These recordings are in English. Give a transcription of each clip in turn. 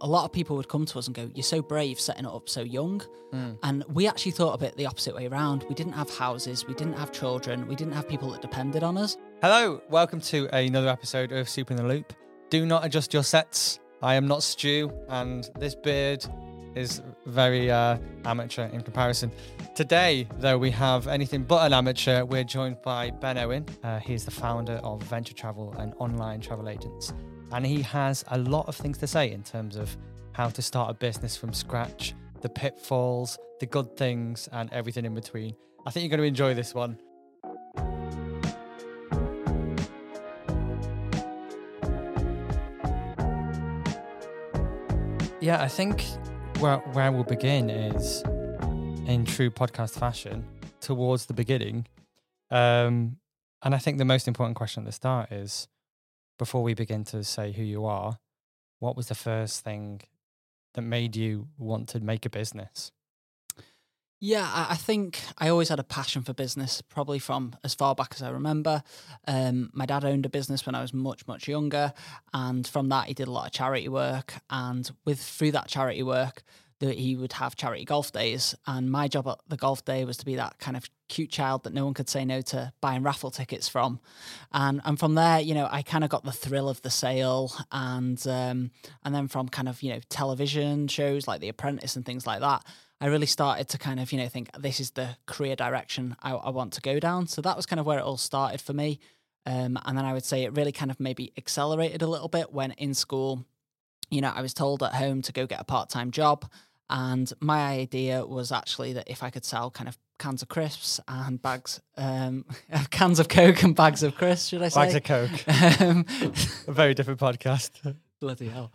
a lot of people would come to us and go, You're so brave setting it up so young. Mm. And we actually thought a bit the opposite way around. We didn't have houses, we didn't have children, we didn't have people that depended on us. Hello, welcome to another episode of Soup in the Loop. Do not adjust your sets. I am not Stu, and this beard is very uh, amateur in comparison. Today, though, we have anything but an amateur. We're joined by Ben Owen. Uh, he's the founder of Venture Travel and online travel agents. And he has a lot of things to say in terms of how to start a business from scratch, the pitfalls, the good things, and everything in between. I think you're going to enjoy this one. Yeah, I think where where we'll begin is in true podcast fashion towards the beginning. Um, and I think the most important question at the start is before we begin to say who you are, what was the first thing that made you want to make a business? Yeah, I think I always had a passion for business, probably from as far back as I remember. Um, my dad owned a business when I was much, much younger, and from that he did a lot of charity work. And with through that charity work, that he would have charity golf days, and my job at the golf day was to be that kind of cute child that no one could say no to buying raffle tickets from, and and from there, you know, I kind of got the thrill of the sale, and um, and then from kind of you know television shows like The Apprentice and things like that. I really started to kind of, you know, think this is the career direction I, I want to go down. So that was kind of where it all started for me. Um, and then I would say it really kind of maybe accelerated a little bit when in school, you know, I was told at home to go get a part time job. And my idea was actually that if I could sell kind of cans of crisps and bags, um, cans of Coke and bags of crisps, should I say? Bags of Coke. um, a very different podcast. bloody hell.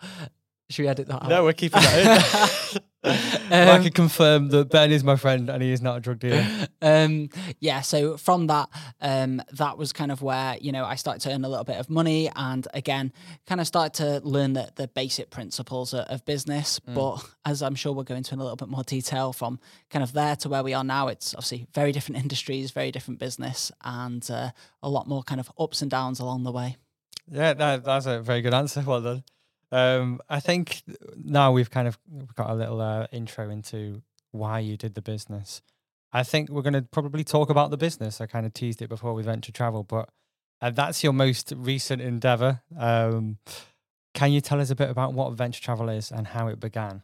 Should we edit that out? No, we're keeping that in. I Um, can confirm that Ben is my friend and he is not a drug dealer. um yeah so from that um that was kind of where you know i started to earn a little bit of money and again kind of started to learn the, the basic principles of, of business but as i'm sure we'll go into in a little bit more detail from kind of there to where we are now it's obviously very different industries very different business and uh, a lot more kind of ups and downs along the way Yeah, that, that's a very good answer. Well done. Um, I think now we've kind of got a little uh, intro into why you did the business. I think we're going to probably talk about the business. I kind of teased it before we went to travel, but uh, that's your most recent endeavor. Um, can you tell us a bit about what venture travel is and how it began?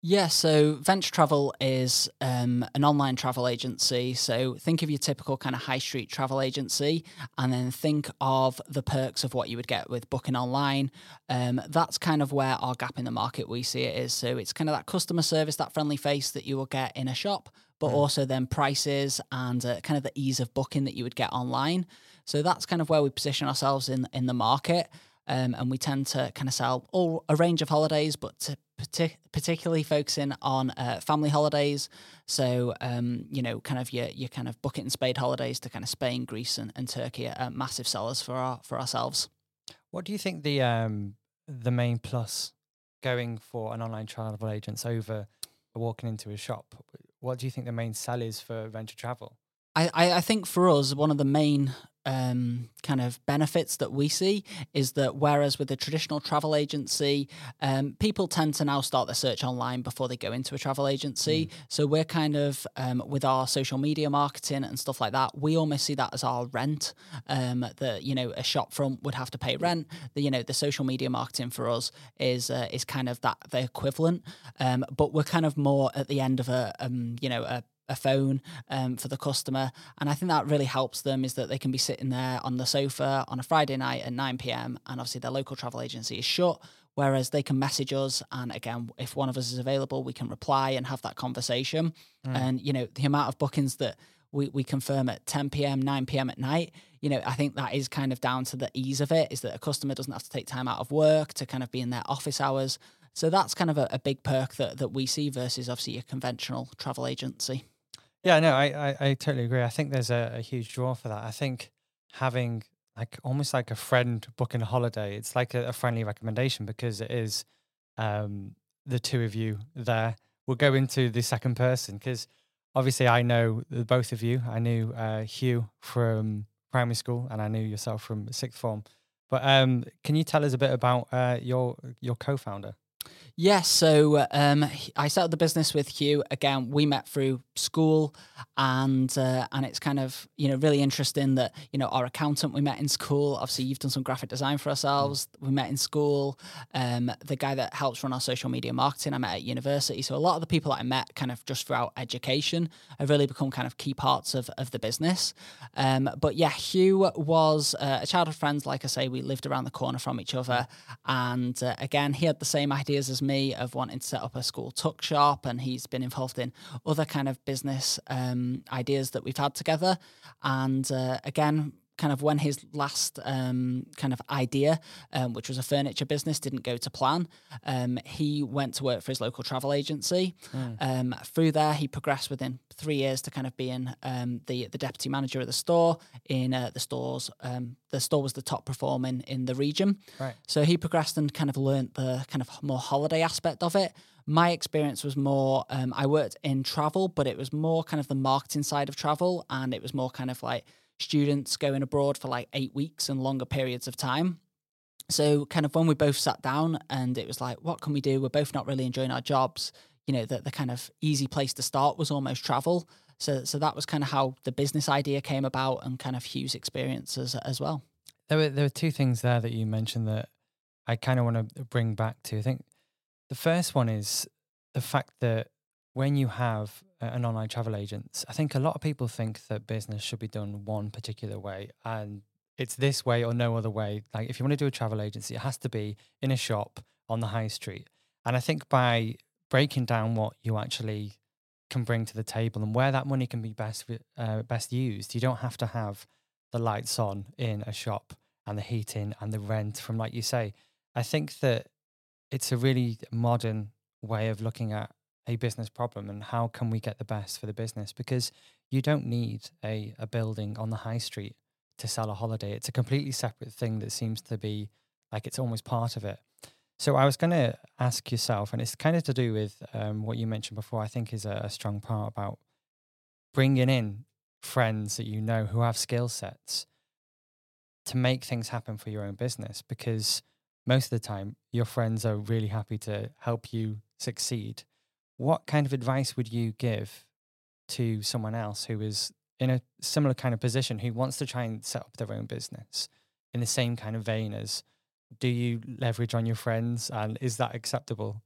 Yeah, so Venture Travel is um, an online travel agency. So think of your typical kind of high street travel agency, and then think of the perks of what you would get with booking online. Um, that's kind of where our gap in the market we see it is. So it's kind of that customer service, that friendly face that you will get in a shop, but also then prices and uh, kind of the ease of booking that you would get online. So that's kind of where we position ourselves in in the market. Um, and we tend to kind of sell all a range of holidays, but to partic- particularly focusing on uh, family holidays. So um, you know, kind of your your kind of bucket and spade holidays to kind of Spain, Greece, and, and Turkey are massive sellers for our for ourselves. What do you think the um, the main plus going for an online travel agents over walking into a shop? What do you think the main sell is for venture travel? I, I, I think for us, one of the main um, kind of benefits that we see is that whereas with a traditional travel agency, um, people tend to now start their search online before they go into a travel agency. So we're kind of um, with our social media marketing and stuff like that, we almost see that as our rent. Um, that you know a shop front would have to pay rent. The you know the social media marketing for us is uh, is kind of that the equivalent. Um, but we're kind of more at the end of a um, you know a a phone um, for the customer. And I think that really helps them is that they can be sitting there on the sofa on a Friday night at 9 p.m. and obviously their local travel agency is shut. Whereas they can message us, and again, if one of us is available, we can reply and have that conversation. And you know, the amount of bookings that we, we confirm at 10 p.m., 9 p.m. at night, you know, I think that is kind of down to the ease of it, is that a customer doesn't have to take time out of work to kind of be in their office hours. So that's kind of a, a big perk that, that we see versus obviously a conventional travel agency. Yeah, no, I, I, I totally agree. I think there's a, a huge draw for that. I think having like almost like a friend booking a holiday, it's like a, a friendly recommendation because it is um, the two of you there. We'll go into the second person because obviously I know the both of you. I knew uh, Hugh from primary school and I knew yourself from sixth form. But um, can you tell us a bit about uh, your your co-founder? Yes, so um, I started the business with Hugh. Again, we met through school, and uh, and it's kind of you know really interesting that you know our accountant we met in school. Obviously, you've done some graphic design for ourselves. Mm. We met in school. Um, the guy that helps run our social media marketing I met at university. So a lot of the people that I met kind of just throughout education have really become kind of key parts of of the business. Um, but yeah, Hugh was uh, a childhood friend. Like I say, we lived around the corner from each other, and uh, again, he had the same ideas as me of wanting to set up a school tuck shop, and he's been involved in other kind of business um, ideas that we've had together. And uh, again, kind of when his last um, kind of idea, um, which was a furniture business, didn't go to plan, um, he went to work for his local travel agency. Mm. through there, he progressed within three years to kind of being um, the the deputy manager of the store. In uh, the stores, um, the store was the top performing in the region. Right. So he progressed and kind of learnt the kind of more holiday aspect of it my experience was more um, i worked in travel but it was more kind of the marketing side of travel and it was more kind of like students going abroad for like eight weeks and longer periods of time. So, kind of when we both sat down and it was like, what can we do? We're both not really enjoying our jobs. You know, the, the kind of easy place to start was almost travel. So, so that was kind of how the business idea came about and kind of Hugh's experiences as well. There were there were two things there that you mentioned that I kind of want to bring back to. I think the first one is the fact that when you have an online travel agent, I think a lot of people think that business should be done one particular way and it's this way or no other way. Like if you want to do a travel agency, it has to be in a shop on the high street. And I think by breaking down what you actually can bring to the table and where that money can be best uh, best used, you don't have to have the lights on in a shop and the heating and the rent from like you say. I think that it's a really modern way of looking at a business problem and how can we get the best for the business? Because you don't need a, a building on the high street to sell a holiday. It's a completely separate thing that seems to be like it's almost part of it. So i was going to ask yourself and it's kind of to do with um, what you mentioned before i think is a, a strong part about bringing in friends that you know who have skill sets to make things happen for your own business because most of the time your friends are really happy to help you succeed what kind of advice would you give to someone else who is in a similar kind of position who wants to try and set up their own business in the same kind of vein as do you leverage on your friends and is that acceptable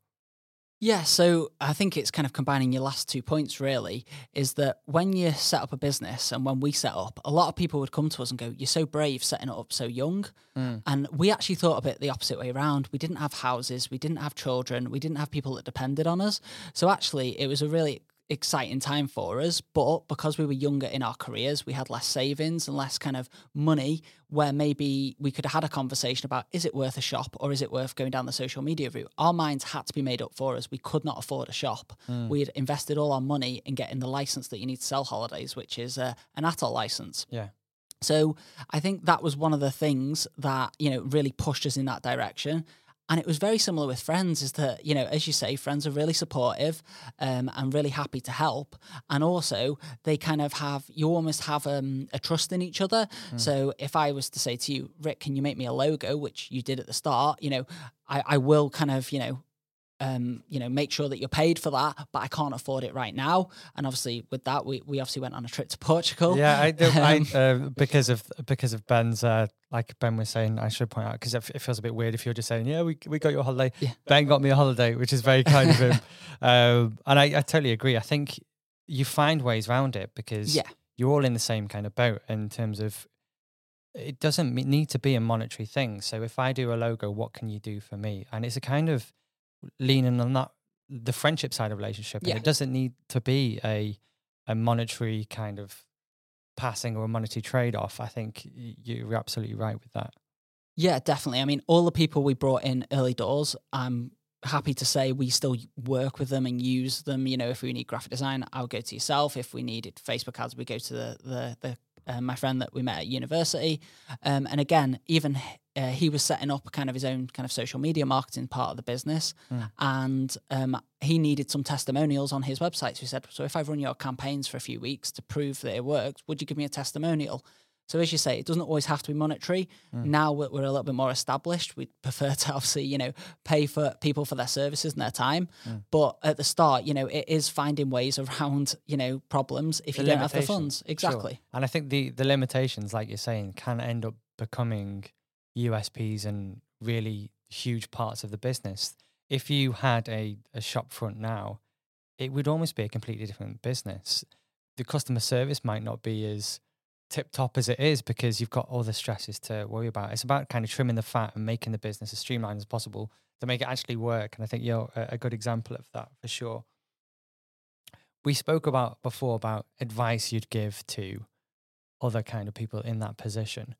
yeah, so I think it's kind of combining your last two points really is that when you set up a business and when we set up, a lot of people would come to us and go, You're so brave setting it up so young. Mm. And we actually thought a bit the opposite way around. We didn't have houses, we didn't have children, we didn't have people that depended on us. So actually, it was a really exciting time for us. But because we were younger in our careers, we had less savings and less kind of money where maybe we could have had a conversation about is it worth a shop or is it worth going down the social media route? Our minds had to be made up for us. We could not afford a shop. Mm. We had invested all our money in getting the license that you need to sell holidays, which is uh, an ATOL license. Yeah. So I think that was one of the things that, you know, really pushed us in that direction. And it was very similar with friends, is that, you know, as you say, friends are really supportive um, and really happy to help. And also, they kind of have, you almost have um, a trust in each other. Mm. So if I was to say to you, Rick, can you make me a logo, which you did at the start, you know, I, I will kind of, you know, um, you know, make sure that you're paid for that, but I can't afford it right now. And obviously, with that, we, we obviously went on a trip to Portugal. Yeah, I, do, I um, uh, because of because of Ben's uh, like Ben was saying, I should point out because it, it, feels a bit weird if you're just saying, yeah, we we got your holiday. Yeah. Ben got me a holiday, which is very kind of him. Um, and I, I totally agree. I think you find ways around it because yeah. you're all in the same kind of boat in terms of it doesn't need to be a monetary thing. So if I do a logo, what can you do for me? And it's a kind of leaning on that the friendship side of relationship. Yeah. And it doesn't need to be a a monetary kind of passing or a monetary trade off. I think you're absolutely right with that. Yeah, definitely. I mean, all the people we brought in early doors, I'm happy to say we still work with them and use them. You know, if we need graphic design, I'll go to yourself. If we needed Facebook ads, we go to the the, the uh, my friend that we met at university. Um, and again, even uh, he was setting up kind of his own kind of social media marketing part of the business, mm. and um, he needed some testimonials on his website. So he said, "So if I run your campaigns for a few weeks to prove that it worked, would you give me a testimonial?" So as you say, it doesn't always have to be monetary. Mm. Now we're, we're a little bit more established. We prefer to obviously, you know, pay for people for their services and their time. Mm. But at the start, you know, it is finding ways around, you know, problems if The you don't have the funds. Exactly. And I think the the limitations, like you're saying, can end up becoming USPs and really huge parts of the business. If you had a, a shop front now, it would almost be a completely different business. The customer service might not be as tip top as it is because you've got all the stresses to worry about. It's about kind of trimming the fat and making the business as streamlined as possible to make it actually work. And I think you're a, good example of that for sure. We spoke about before about advice you'd give to other kind of people in that position.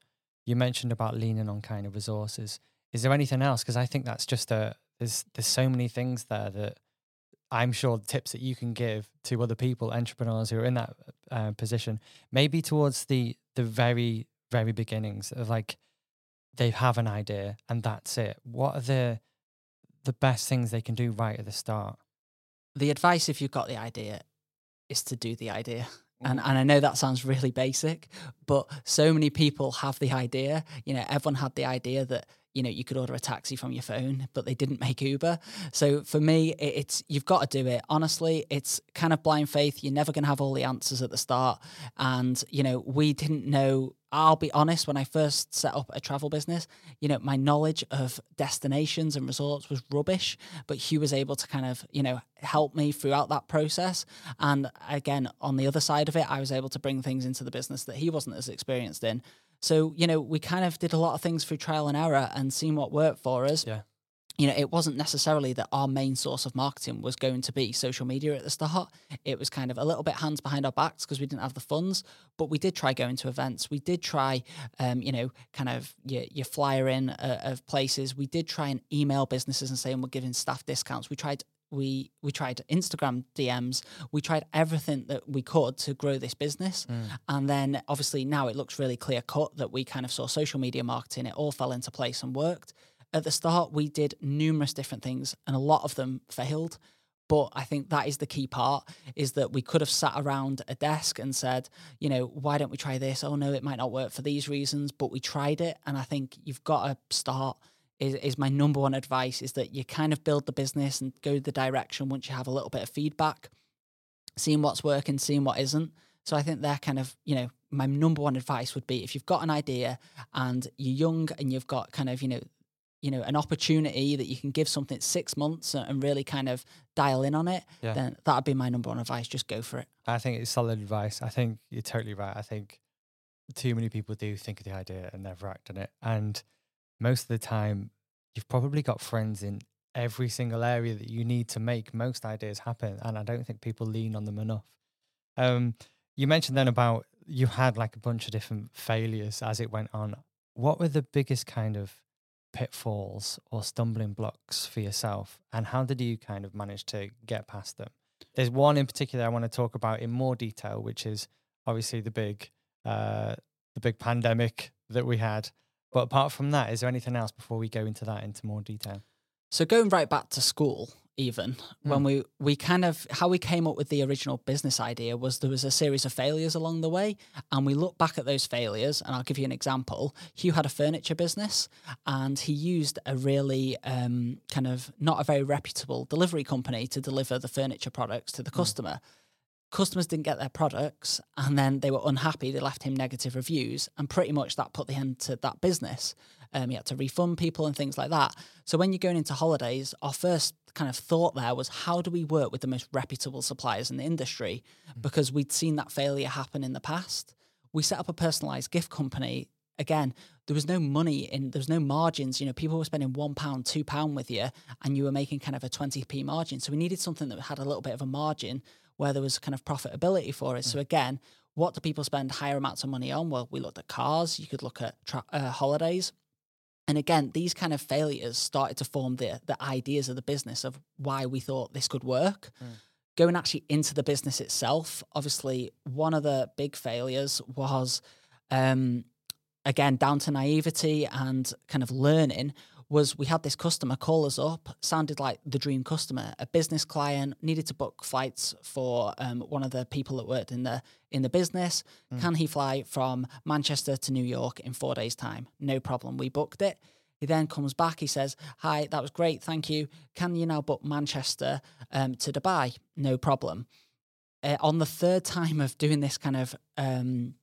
You mentioned about leaning on kind of resources. Is there anything else? Because I think that's just a there's there's so many things there that I'm sure tips that you can give to other people, entrepreneurs who are in that uh, position, maybe towards the the very very beginnings of like they have an idea and that's it. What are the the best things they can do right at the start? The advice, if you've got the idea, is to do the idea. And, Mm. and I know that sounds really basic, but so many people have the idea. You know, everyone had the idea that you know you could order a taxi from your phone, but they didn't make Uber. So for me, it, it's you've got to do it. Honestly, it's kind of blind faith. You're never going to have all the answers at the start, and you know we didn't know. I'll be honest. When I first set up a travel business, you know my knowledge of destinations and resorts was rubbish, but Hugh was able to kind of you know help me throughout that process. And again, on the other side of it, I was able to bring things into the business that he wasn't as experienced in. So, you know, we kind of did a lot of things through trial and error and seeing what worked for us. Yeah. You know, it wasn't necessarily that our main source of marketing was going to be social media at the start. It was kind of a little bit hands behind our backs because we didn't have the funds, but we did try going to events. We did try, um, you know, kind of your, your flyer in uh, of places. We did try and email businesses and saying we're giving staff discounts. We tried we we tried Instagram DMs. We tried everything that we could to grow this business. And then obviously now it looks really clear cut that we kind of saw social media marketing. It all fell into place and worked. At the start, we did numerous different things, and a lot of them failed. But I think that is the key part is that we could have sat around a desk and said, you know, why don't we try this? Oh no, it might not work for these reasons, but we tried it. And I think you've got to start is, is my number one advice is that you kind of build the business and go the direction once you have a little bit of feedback, seeing what's working, seeing what isn't. So I think they're kind of, you know, my number one advice would be if you've got an idea and you're young and you've got kind of, you know, you know, an opportunity that you can give something six months and really kind of dial in on it, Yeah. then that'd be my number one advice. Just go for it. I think it's solid advice. I think you're totally right. I think too many people do think of the idea and never act on it. And most of the time, you've probably got friends in every single area that you need to make most ideas happen. And I don't think people lean on them enough. Um, you mentioned then about you had like a bunch of different failures as it went on. What were the biggest kind of pitfalls or stumbling blocks for yourself? And how did you kind of manage to get past them? There's one in particular I want to talk about in more detail, which is obviously the big, uh, the big pandemic that we had. But apart from that, is there anything else before we go into that into more detail? So going right back to school, even when we we kind of how we came up with the original business idea was there was a series of failures along the way, and we look back at those failures. And I'll give you an example. Hugh had a furniture business, and he used a really um, kind of not a very reputable delivery company to deliver the furniture products to the customer. Customers didn't get their products, and then they were unhappy. They left him negative reviews, and pretty much that put the end to that business. Um, he had to refund people and things like that. So when you're going into holidays, our first kind of thought there was how do we work with the most reputable suppliers in the industry? Because we'd seen that failure happen in the past. We set up a personalized gift company. Again, there was no money in, there was no margins. You know, people were spending one pound, two pound with you, and you were making kind of a 20p margin. So we needed something that had a little bit of a margin where there was kind of profitability for it. So again, what do people spend higher amounts of money on? Well, we looked at cars. You could look at tra- uh, holidays. And again, these kind of failures started to form the the ideas of the business of why we thought this could work. Going actually into the business itself, obviously, one of the big failures was, um, again, down to naivety and kind of learning. Was we had this customer call us up, sounded like the dream customer, a business client, needed to book flights for um, one of the people that worked in the in the business. Mm. Can he fly from Manchester to New York in four days' time? No problem. We booked it. He then comes back. He says, "Hi, that was great. Thank you. Can you now book Manchester um, to Dubai? No problem." Uh, on the third time of doing this kind of um,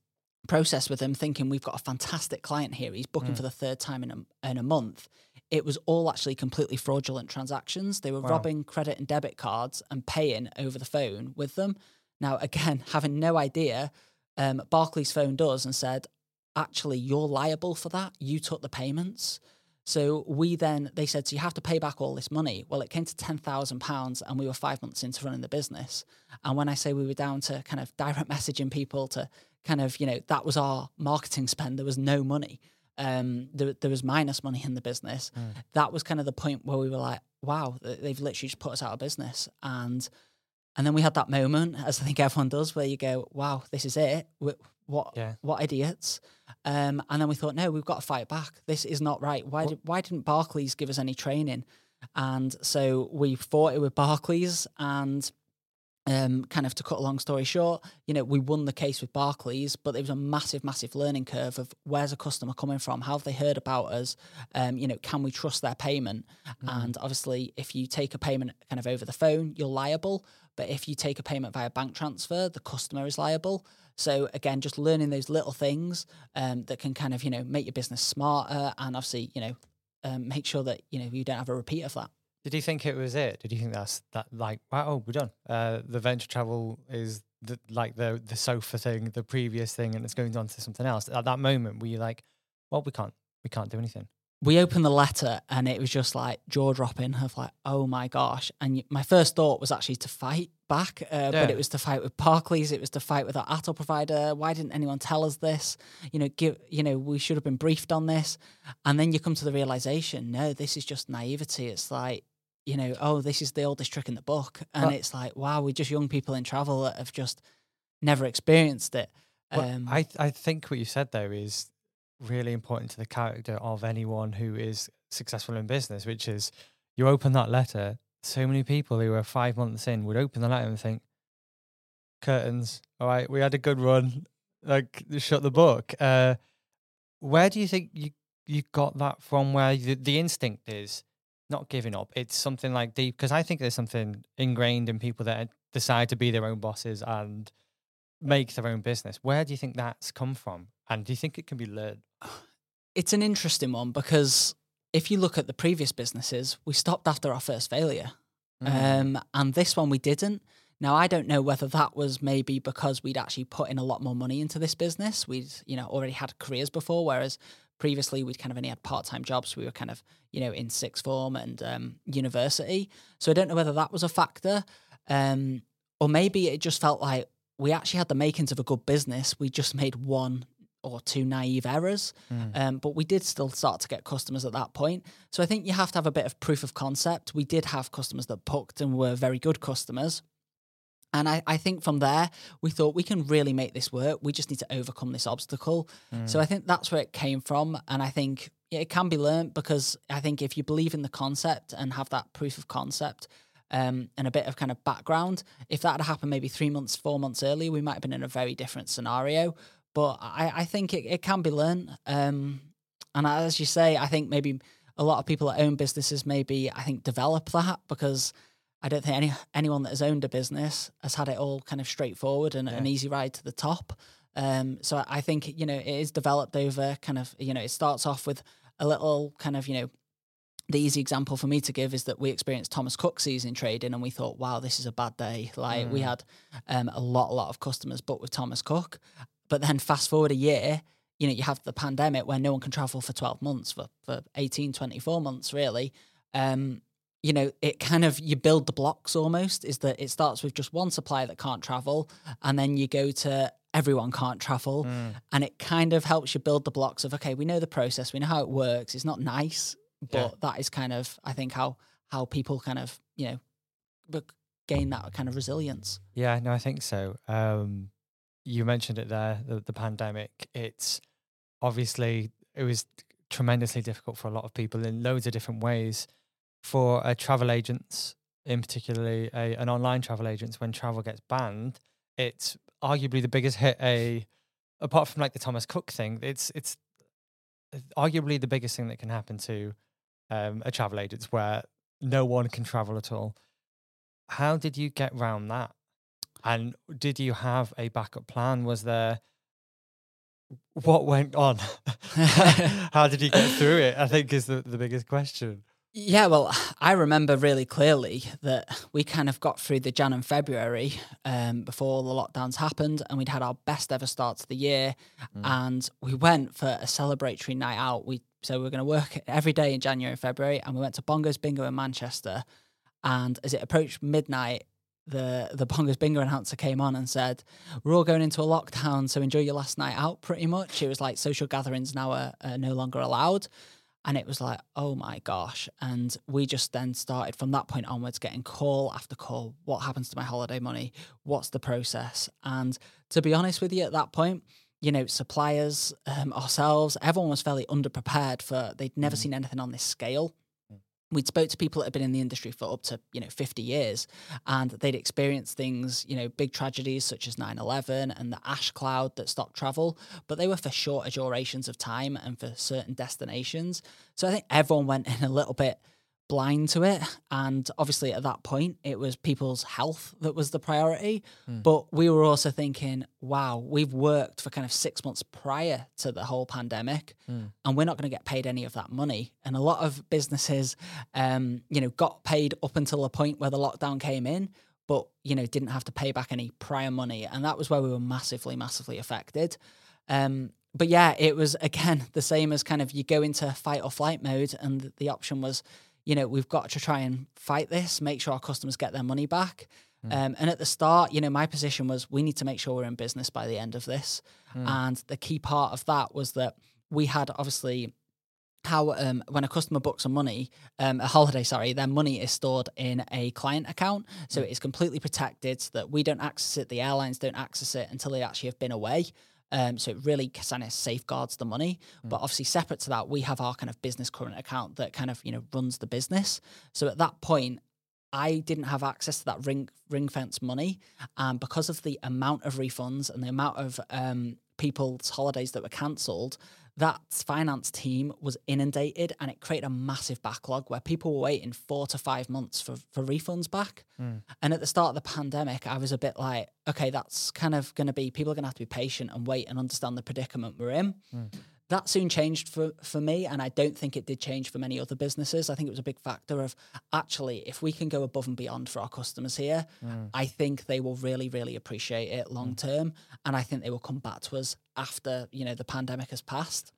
process with him, thinking we've got a fantastic client here. He's booking mm. for the third time in a, in a month it was all actually completely fraudulent transactions. They were wow. robbing credit and debit cards and paying over the phone with them. Now, again, having no idea, um, Barclays phoned us and said, actually, you're liable for that. You took the payments. So we then, they said, so you have to pay back all this money. Well, it came to £10,000 and we were five months into running the business. And when I say we were down to kind of direct messaging people to kind of, you know, that was our marketing spend, there was no money um, there, there was minus money in the business. Mm. That was kind of the point where we were like, wow, they've literally just put us out of business. And and then we had that moment, as I think everyone does, where you go, wow, this is it. What yeah. what idiots? Um, and then we thought, no, we've got to fight back. This is not right. Why did why didn't Barclays give us any training? And so we fought it with Barclays and um, kind of to cut a long story short, you know, we won the case with Barclays, but there was a massive, massive learning curve of where's a customer coming from? How have they heard about us? Um, you know, can we trust their payment? Mm. And obviously, if you take a payment kind of over the phone, you're liable. But if you take a payment via bank transfer, the customer is liable. So again, just learning those little things um, that can kind of, you know, make your business smarter and obviously, you know, um, make sure that, you know, you don't have a repeat of that. Did you think it was it? Did you think that's that like wow, oh, we're done? Uh, the venture travel is the, like the the sofa thing, the previous thing, and it's going on to something else. At that moment, were you like, well, we can't, we can't do anything? We opened the letter, and it was just like jaw dropping of like, oh my gosh! And my first thought was actually to fight back, uh, yeah. but it was to fight with Barclays. It was to fight with our ATOL provider. Why didn't anyone tell us this? You know, give you know, we should have been briefed on this. And then you come to the realization, no, this is just naivety. It's like you know, oh, this is the oldest trick in the book. And well, it's like, wow, we're just young people in travel that have just never experienced it. Well, um, I, I think what you said there is really important to the character of anyone who is successful in business, which is you open that letter, so many people who are five months in would open the letter and think, curtains, all right, we had a good run, like shut the book. Uh, where do you think you you got that from? Where the, the instinct is not giving up. It's something like deep because I think there's something ingrained in people that decide to be their own bosses and make their own business. Where do you think that's come from? And do you think it can be learned? It's an interesting one because if you look at the previous businesses, we stopped after our first failure. Mm. Um, and this one we didn't. Now I don't know whether that was maybe because we'd actually put in a lot more money into this business. We'd, you know, already had careers before, whereas previously we'd kind of only had part-time jobs. We were kind of you know in sixth form and um, university. So i don't know whether that was a factor um, or maybe it just felt like we actually had the makings of a good business. We just made one or two naive errors mm. um, but we did still start to get customers at that point. So i think you have to have a bit of proof of concept. We did have customers that booked and were very good customers and I, I think from there, we thought we can really make this work. We just need to overcome this obstacle. Mm. So I think that's where it came from. And I think it can be learned because I think if you believe in the concept and have that proof of concept um, and a bit of kind of background, if that had happened maybe three months, four months earlier, we might have been in a very different scenario. But I, I think it, it can be learned. Um, and as you say, I think maybe a lot of people that own businesses maybe, I think, develop that because – I don't think any anyone that has owned a business has had it all kind of straightforward and yeah. an easy ride to the top. Um, so I think you know it is developed over kind of you know it starts off with a little kind of you know the easy example for me to give is that we experienced Thomas Cook season trading and we thought, wow, this is a bad day. Like mm. we had um, a lot, a lot of customers booked with Thomas Cook. But then fast forward a year, you know, you have the pandemic where no one can travel for 12 months, for, for 18, 24 months, really. Um, you know, it kind of you build the blocks almost is that it starts with just one supplier that can't travel, and then you go to everyone can't travel, mm. and it kind of helps you build the blocks of okay, we know the process, we know how it works. It's not nice, but yeah. that is kind of I think how how people kind of you know gain that kind of resilience. Yeah, no, I think so. Um, you mentioned it there, the, the pandemic. It's obviously it was tremendously difficult for a lot of people in loads of different ways. For a travel agents, in particularly a, an online travel agents, when travel gets banned, it's arguably the biggest hit. A apart from like the Thomas Cook thing, it's it's arguably the biggest thing that can happen to um, a travel agent, where no one can travel at all. How did you get around that? And did you have a backup plan? Was there what went on? How did you get through it? I think is the, the biggest question. Yeah, well, I remember really clearly that we kind of got through the Jan and February um, before the lockdowns happened, and we'd had our best ever start to the year. Mm. And we went for a celebratory night out. We so we are going to work every day in January and February, and we went to Bongos Bingo in Manchester. And as it approached midnight, the the Bongos Bingo announcer came on and said, "We're all going into a lockdown, so enjoy your last night out." Pretty much, it was like social gatherings now are, are no longer allowed, and it was like, "Oh my gosh!" And we just then started from that point onwards, getting call after call. What happens to my holiday money? What's the process? And to be honest with you, at that point, you know, suppliers, um, ourselves, everyone was fairly underprepared for. They'd never mm. seen anything on this scale we'd spoke to people that had been in the industry for up to you know 50 years and they'd experienced things you know big tragedies such as 9-11 and the ash cloud that stopped travel but they were for shorter durations of time and for certain destinations. So i think everyone went in a little bit blind to it. And obviously, at that point, it was people's health that was the priority. Mm. But we were also thinking, wow, we've worked for kind of six months prior to the whole pandemic, mm. and we're not going to get paid any of that money. And a lot of businesses, um, you know, got paid up until the point where the lockdown came in. But you know, didn't have to pay back any prior money, and that was where we were massively, massively affected. Um, but yeah, it was again the same as kind of you go into fight or flight mode, and the option was you know, we've got to try and fight this, make sure our customers get their money back. Mm. Um, and at the start, you know, my position was we need to make sure we're in business by the end of this. Mm. And the key part of that was that we had obviously how um, when a customer books a money, um, a holiday, sorry, their money is stored in a client account, so mm. it is completely protected, so that we don't access it, the airlines don't access it until they actually have been away. Um, so it really kind of safeguards the money. Mm. But obviously, separate to that, we have our kind of business current account that kind of you know runs the business. So at that point, I didn't have access to that ring ring fence money, and because of the amount of refunds and the amount of um, people's holidays that were cancelled, that finance team was inundated and it created a massive backlog where people were waiting four to five months for, for refunds back. Mm. And at the start of the pandemic, I was a bit like, okay, that's kind of going to be, people are going to have to be patient and wait and understand the predicament we're in. Mm. That soon changed for, for me, and I don't think it did change for many other businesses. I think it was a big factor of actually, if we can go above and beyond for our customers here, mm. I think they will really, really appreciate it long term, and I think they will come back to us after you know the pandemic has passed.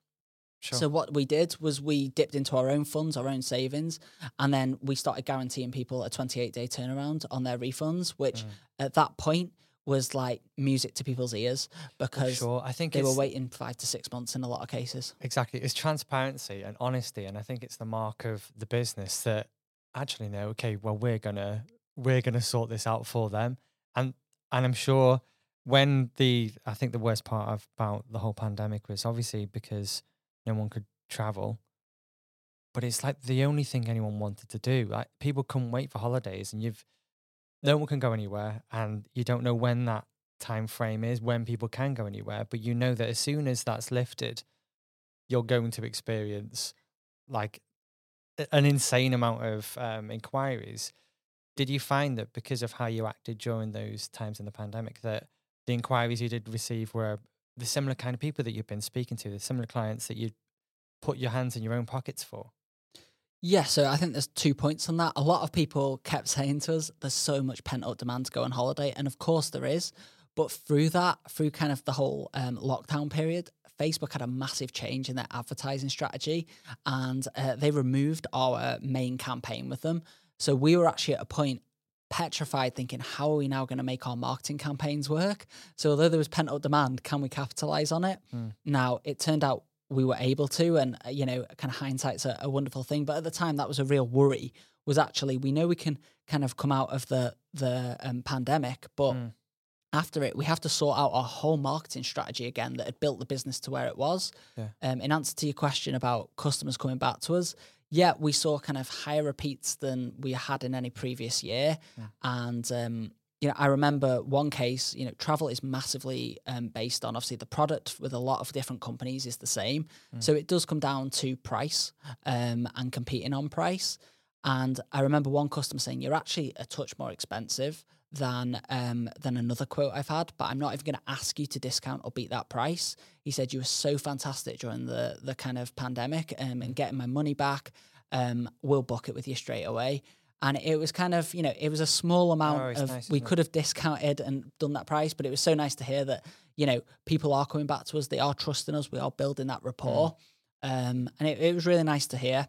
Sure. So what we did was we dipped into our own funds, our own savings, and then we started guaranteeing people a 28 day turnaround on their refunds, which mm. at that point was like music to people's ears because sure. I think they were waiting five to six months in a lot of cases. Exactly. It's transparency and honesty. And I think it's the mark of the business that actually know, okay, well, we're gonna we're gonna sort this out for them. And and I'm sure when the I think the worst part of, about the whole pandemic was obviously because no one could travel. But it's like the only thing anyone wanted to do. Like people couldn't wait for holidays, and you've no one can go anywhere, and you don't know when that time frame is when people can go anywhere. But you know that as soon as that's lifted, you're going to experience like an insane amount of um, inquiries. Did you find that because of how you acted during those times in the pandemic, that the inquiries you did receive were the similar kind of people that you've been speaking to, the similar clients that you put your hands in your own pockets for? Yeah, so I think there's two points on that. A lot of people kept saying to us, there's so much pent up demand to go on holiday. And of course there is. But through that, through kind of the whole um, lockdown period, Facebook had a massive change in their advertising strategy and uh, they removed our main campaign with them. So we were actually at a point petrified thinking how are we now going to make our marketing campaigns work so although there was pent up demand can we capitalize on it mm. now it turned out we were able to and uh, you know kind of hindsight's a, a, wonderful thing but at the time that was a real worry was actually we know we can kind of come out of the the um, pandemic but mm. after it, we have to sort out our whole marketing strategy again that had built the business to where it was. Yeah. Um, in answer to your question about customers coming back to us, yeah, we saw kind of higher repeats than we had in any previous year. And, um, you know, I remember one case, you know, travel is massively um, based on obviously the product with a lot of different companies is the same. So it does come down to price um, and competing on price. And I remember one customer saying, "You're actually a touch more expensive than um, than another quote I've had, but I'm not even going to ask you to discount or beat that price." He said, "You were so fantastic during the the kind of pandemic um, and getting my money back. Um, we'll book it with you straight away." And it was kind of, you know, it was a small amount Oh, of. nice, we could have discounted and done that price, but it was so nice to hear that, you know, people are coming back to us. They are trusting us. We are building that rapport, um, and it, it was really nice to hear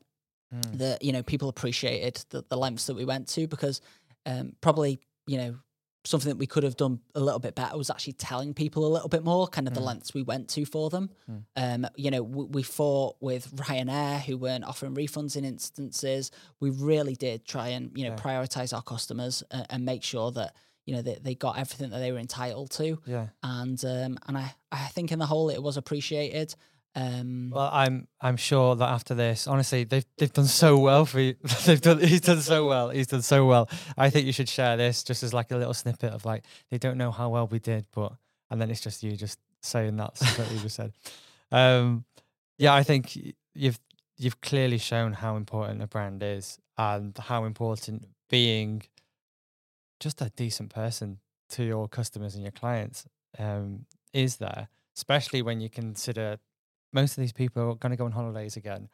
Mm. that you know people appreciated the, the lengths that we went to because um, probably you know something that we could have done a little bit better was actually telling people a little bit more kind of the lengths we went to for them. Um, you know we, we fought with ryanair who weren't offering refunds in instances. We really did try and you know prioritize our customers uh, and make sure that you know they, they got everything that they were entitled to. Yeah. and um, and I, I think in the whole it was appreciated um, Well, I'm I'm sure that after this, honestly, they've they've done so well for you. they've done he's done so well. He's done so well. I think you should share this just as like a little snippet of like they don't know how well we did, but and then it's just you just saying that that you just said. Um, yeah, I think you've you've clearly shown how important a brand is and how important being just a decent person to your customers and your clients um, is there, especially when you consider most of these people are going to go on holidays again.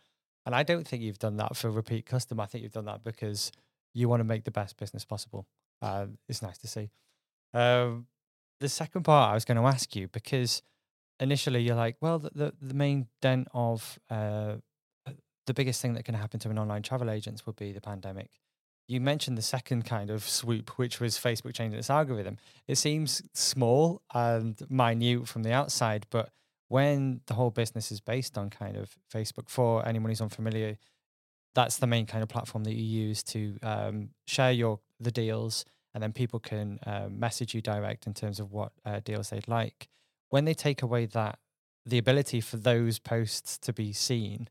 And I don't think you've done that for repeat customer. I think you've done that because you want to make the best business possible. Um, it's nice to see. Um, the second part I was going to ask you because initially you're like, well, the the, the main dent of uh, uh, the biggest thing that can happen to an online travel agent would be the pandemic. You mentioned the second kind of swoop, which was Facebook changing its algorithm. It seems small and minute from the outside, but when the whole business is based on kind of Facebook, for anyone who's unfamiliar, that's the main kind of platform that you use to um, share your the deals, and then people can uh, message you direct in terms of what uh, deals they'd like. When they take away that the ability for those posts to be seen,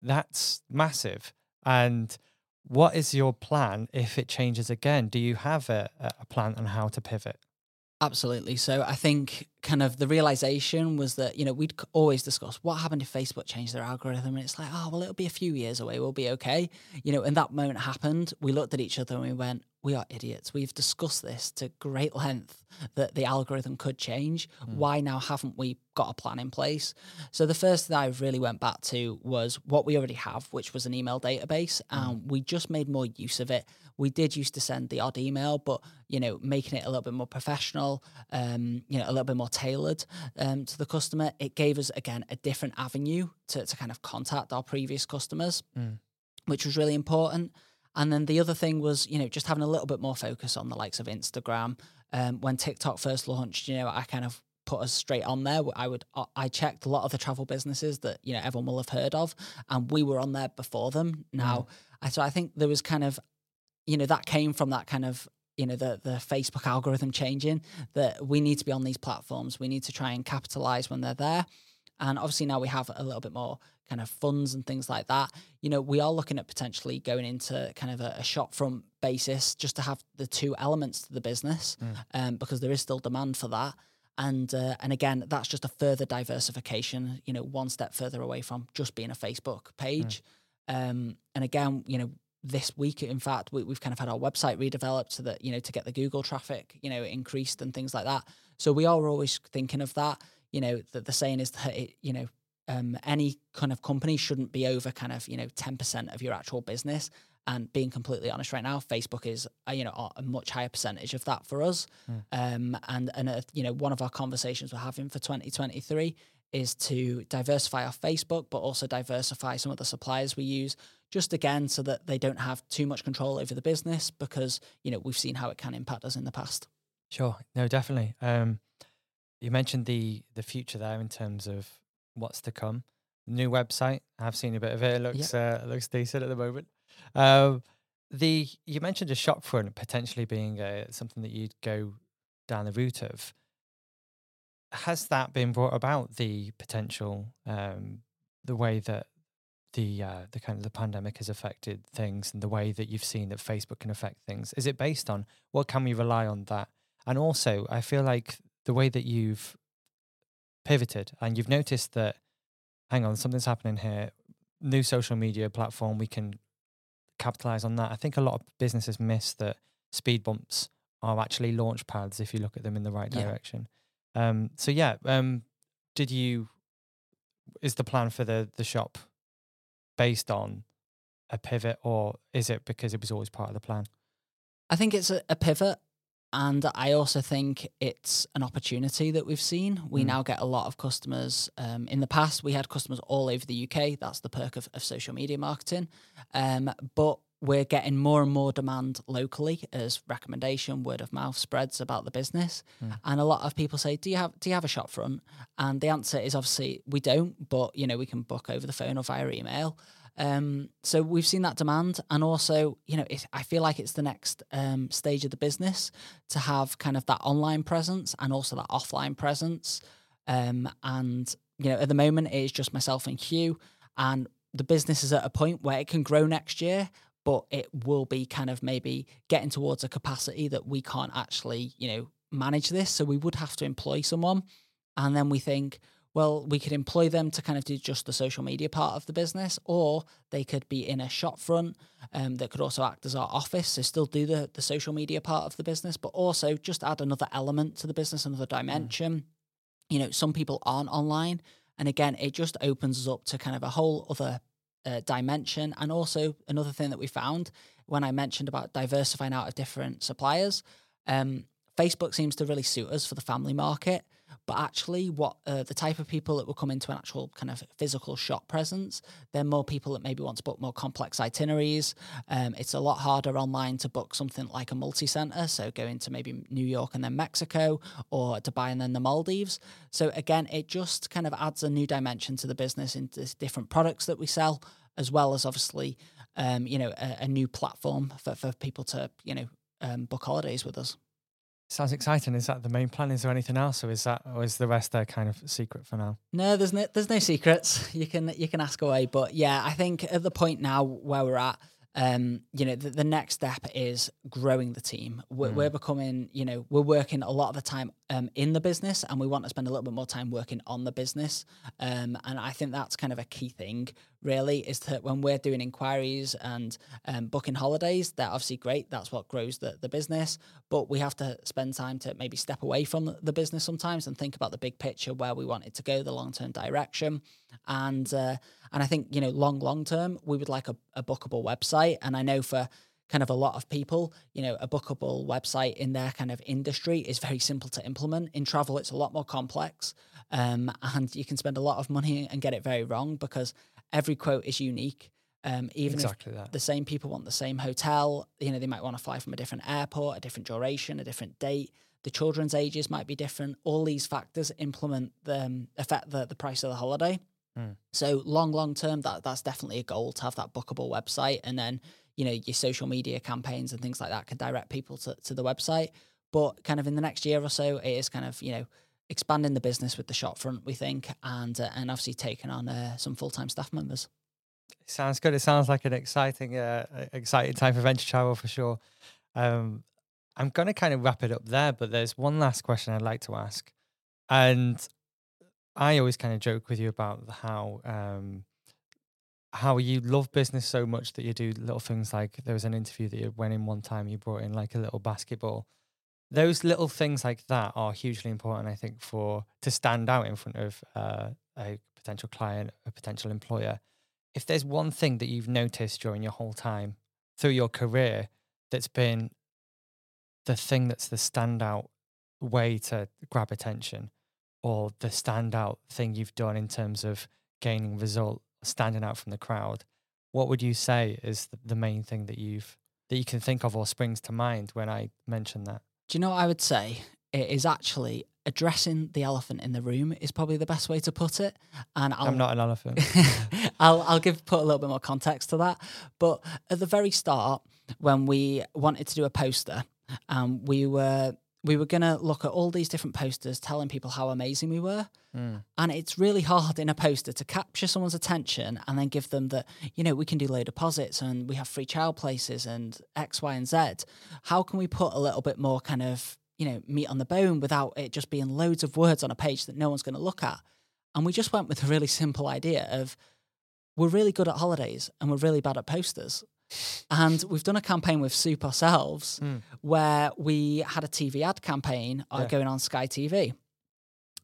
that's massive. And what is your plan if it changes again? Do you have a, a plan on how to pivot? Absolutely. So I think kind of the realization was that, you know, we'd always discuss what happened if Facebook changed their algorithm. And it's like, oh, well, it'll be a few years away. We'll be okay. You know, and that moment happened. We looked at each other and we went, we are idiots. We've discussed this to great length that the algorithm could change. Why now haven't we got a plan in place? So the first thing I really went back to was what we already have, which was an email database. And we just made more use of it. We did used to send the odd email, but you know, making it a little bit more professional, um, you know, a little bit more tailored um, to the customer. It gave us again a different avenue to, to kind of contact our previous customers, which was really important. And then the other thing was, you know, just having a little bit more focus on the likes of Instagram. Um, when TikTok first launched, you know, I kind of put us straight on there. I would, I checked a lot of the travel businesses that you know everyone will have heard of, and we were on there before them. Now, I, so I think there was kind of, you know, that came from that kind of you know the the Facebook algorithm changing that we need to be on these platforms. We need to try and capitalize when they're there. And obviously now we have a little bit more kind of funds and things like that. You know, we are looking at potentially going into kind of a, a shop front basis just to have the two elements to the business, um, because there is still demand for that. And uh, and again, that's just a further diversification. You know, one step further away from just being a Facebook page. Um, and again, you know, this week, in fact, we, we've kind of had our website redeveloped so that you know to get the Google traffic, you know, increased and things like that. So we are always thinking of that. You know, that the saying is that it, you know, um, any kind of company shouldn't be over kind of you know ten percent of your actual business. And being completely honest, right now, Facebook is uh, you know a- much higher percentage of that for us. Um, and and uh, you know one of our conversations we're having for 2023 is to diversify our Facebook, but also diversify some of the suppliers we use, just again so that they don't have too much control over the business because you know we've seen how it can impact us in the past. Sure. No, definitely. Um, you mentioned the the future there in terms of what's to come. New website. I've seen a bit of it. It looks uh, it looks decent at the moment. Um, the you mentioned a shop front potentially being uh, something that you'd go down the route of. Has that been brought about the potential, um, the way that the uh, the kind of the pandemic has affected things and the way that you've seen that Facebook can affect things? Is it based on what can we rely on that? And also, I feel like the way that you've pivoted and you've noticed that, hang on, something's happening here. New social media platform, we can capitalize on that. I think a lot of businesses miss that speed bumps are actually launch pads if you look at them in the right Yeah. direction. Um, so yeah, um, did you? Is the plan for the the shop based on a pivot, or is it because it was always part of the plan? I think it's a, a pivot. And I also think it's an opportunity that we've seen. We Mm. now get a lot of customers. Um, in the past, we had customers all over the UK. That's the perk of, of social media marketing. Um, but we're getting more and more demand locally as recommendation, word of mouth spreads about the business. Mm. And a lot of people say, "Do you have do you have a shop front?" And the answer is obviously we don't, but you know we can book over the phone or via email. Um, so we've seen that demand, and also, you know, it, I feel like it's the next um, stage of the business to have kind of that online presence and also that offline presence. Um, and you know, at the moment, it is just myself and Hugh, and the business is at a point where it can grow next year, but it will be kind of maybe getting towards a capacity that we can't actually, you know, manage this. So we would have to employ someone, and then we think well, we could employ them to kind of do just the social media part of the business, or they could be in a shop front um, that could also act as our office. So still do the, the social media part of the business, but also just add another element to the business, another dimension. You know, some people aren't online. And again, it just opens us up to kind of a whole other uh, dimension. And also another thing that we found when I mentioned about diversifying out of different suppliers, um, Facebook seems to really suit us for the family market. But actually, what uh, the type of people that will come into an actual kind of physical shop presence, they're more people that maybe want to book more complex itineraries. Um, it's a lot harder online to book something like a multi center, so going to maybe New York and then Mexico, or Dubai and then the Maldives. So again, it just kind of adds a new dimension to the business into different products that we sell, as well as obviously, um, you know, a, a new platform for, for people to you know um, book holidays with us. Sounds exciting. Is that the main plan? Is there anything else, or is that, or is the rest there kind of secret for now? No, there's no there's no secrets. You can you can ask away, but yeah, I think at the point now where we're at, um, you know, the, the next step is growing the team. We're, Mm. we're becoming, you know, we're working a lot of the time um, in the business, and we want to spend a little bit more time working on the business. Um, and I think that's kind of a key thing, really, is that when we're doing inquiries and um, booking holidays, they're obviously great. That's what grows the, the business. But we have to spend time to maybe step away from the- business sometimes and think about the big picture, where we want it to go, the long term direction. And uh, and I think you know, long long term, we would like a, a bookable website. And I know for kind of a lot of people, you know, a bookable website in their kind of industry is very simple to implement. In travel, it's a lot more complex, um, and you can spend a lot of money and get it very wrong because every quote is unique. Um, even exactly if that. the same people want the same hotel, you know, they might want to fly from a different airport, a different duration, a different date. The children's ages might be different. All these factors implement the um, affect the, the price of the holiday. Mm. So long, long term, that that's definitely a goal to have that bookable website, and then you know your social media campaigns and things like that can direct people to, to the website. But kind of in the next year or so, it is kind of you know expanding the business with the shop front, we think, and uh, and obviously taking on uh, some full time staff members. Sounds good. It sounds like an exciting, uh, exciting time for venture travel for sure. Um, I'm going to kind of wrap it up there, but there's one last question I'd like to ask, and I always kind of joke with you about how um, how you love business so much that you do little things like there was an interview that you went in one time you brought in like a little basketball. Those little things like that are hugely important, I think, for to stand out in front of uh, a potential client, a potential employer if there's one thing that you've noticed during your whole time through your career that's been the thing that's the standout way to grab attention or the standout thing you've done in terms of gaining result standing out from the crowd what would you say is the, main thing that you've that you can think of or springs to mind when i mention that Do you know what I would say? It is actually addressing the elephant in the room is probably the best way to put it. And I'll, i'm not an elephant I'll I'll give put a little bit more context to that. But at the very start, when we wanted to do a poster, um, we were we were going to look at all these different posters telling people how amazing we were. Mm. And it's really hard in a poster to capture someone's attention and then give them that, you know, we can do low deposits and we have free child places and X, Y, and Z. How can we put a little bit more kind of, you know, meat on the bone without it just being loads of words on a page that no one's going to look at? And we just went with a really simple idea of we're really good at holidays and we're really bad at posters. And we've done a campaign with Soup ourselves Mm. where we had a TV ad campaign uh, Yeah. going on Sky TV.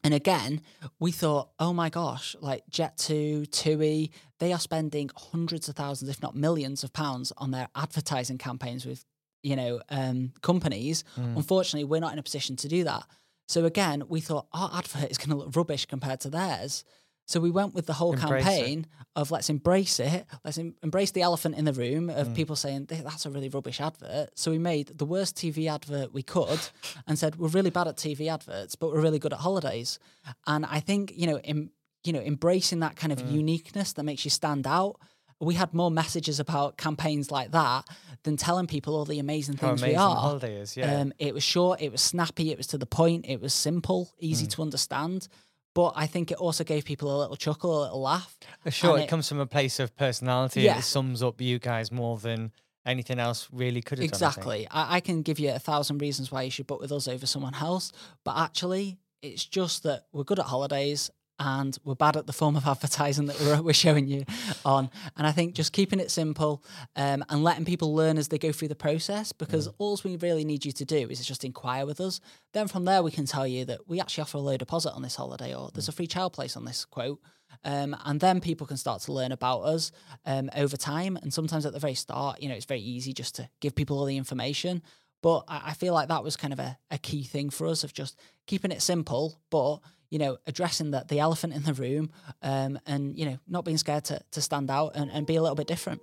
And again, we thought, oh my gosh, like Jet2, TUI, they are spending hundreds of thousands, if not millions of pounds on their advertising campaigns with, you know, um, companies. Mm. Unfortunately, we're not in a position to do that. So again, we thought our advert is going to look rubbish compared to theirs. So we went with the whole Embrace it. campaign of let's embrace it, let's em- embrace the elephant in the room of Mm. people saying that's a really rubbish advert. So we made the worst TV advert we could and said we're really bad at TV adverts, but we're really good at holidays. And I think you know, em- you know, embracing that kind of Mm. uniqueness that makes you stand out. We had more messages about campaigns like that than telling people all the amazing things amazing we are. holiday is, yeah. Um, it was short, it was snappy, it was to the point, it was simple, easy Mm. to understand. But I think it also gave people a little chuckle, a little laugh. Sure, it, it- comes from a place of personality. Yeah. It sums up you guys more than anything else really could have done. Exactly. I, I can give you a thousand reasons why you should book with us over someone else. But actually, it's just that we're good at holidays and we're bad at the form of advertising that we're, we're showing you on. And I think just keeping it simple um, and letting people learn as they go through the process, because all we really need you to do is just inquire with us. Then from there, we can tell you that we actually offer a low deposit on this holiday or there's a free child place on this quote. Um, and then people can start to learn about us um, over time. And sometimes at the very start, you know, it's very easy just to give people all the information. But I, I feel like that was kind of a, a key thing for us of just keeping it simple, but you know, addressing the, the elephant in the room um, and, you know, not being scared to, to stand out and, and be a little bit different.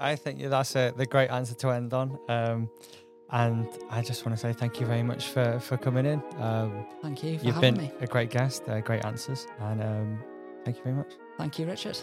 I think that's a, the great answer to end on. Um, and I just want to say thank you very much for, for coming in. Um, Thank you for you've having been me. a great guest, uh, great answers, and um, thank you very much. Thank you, Richard.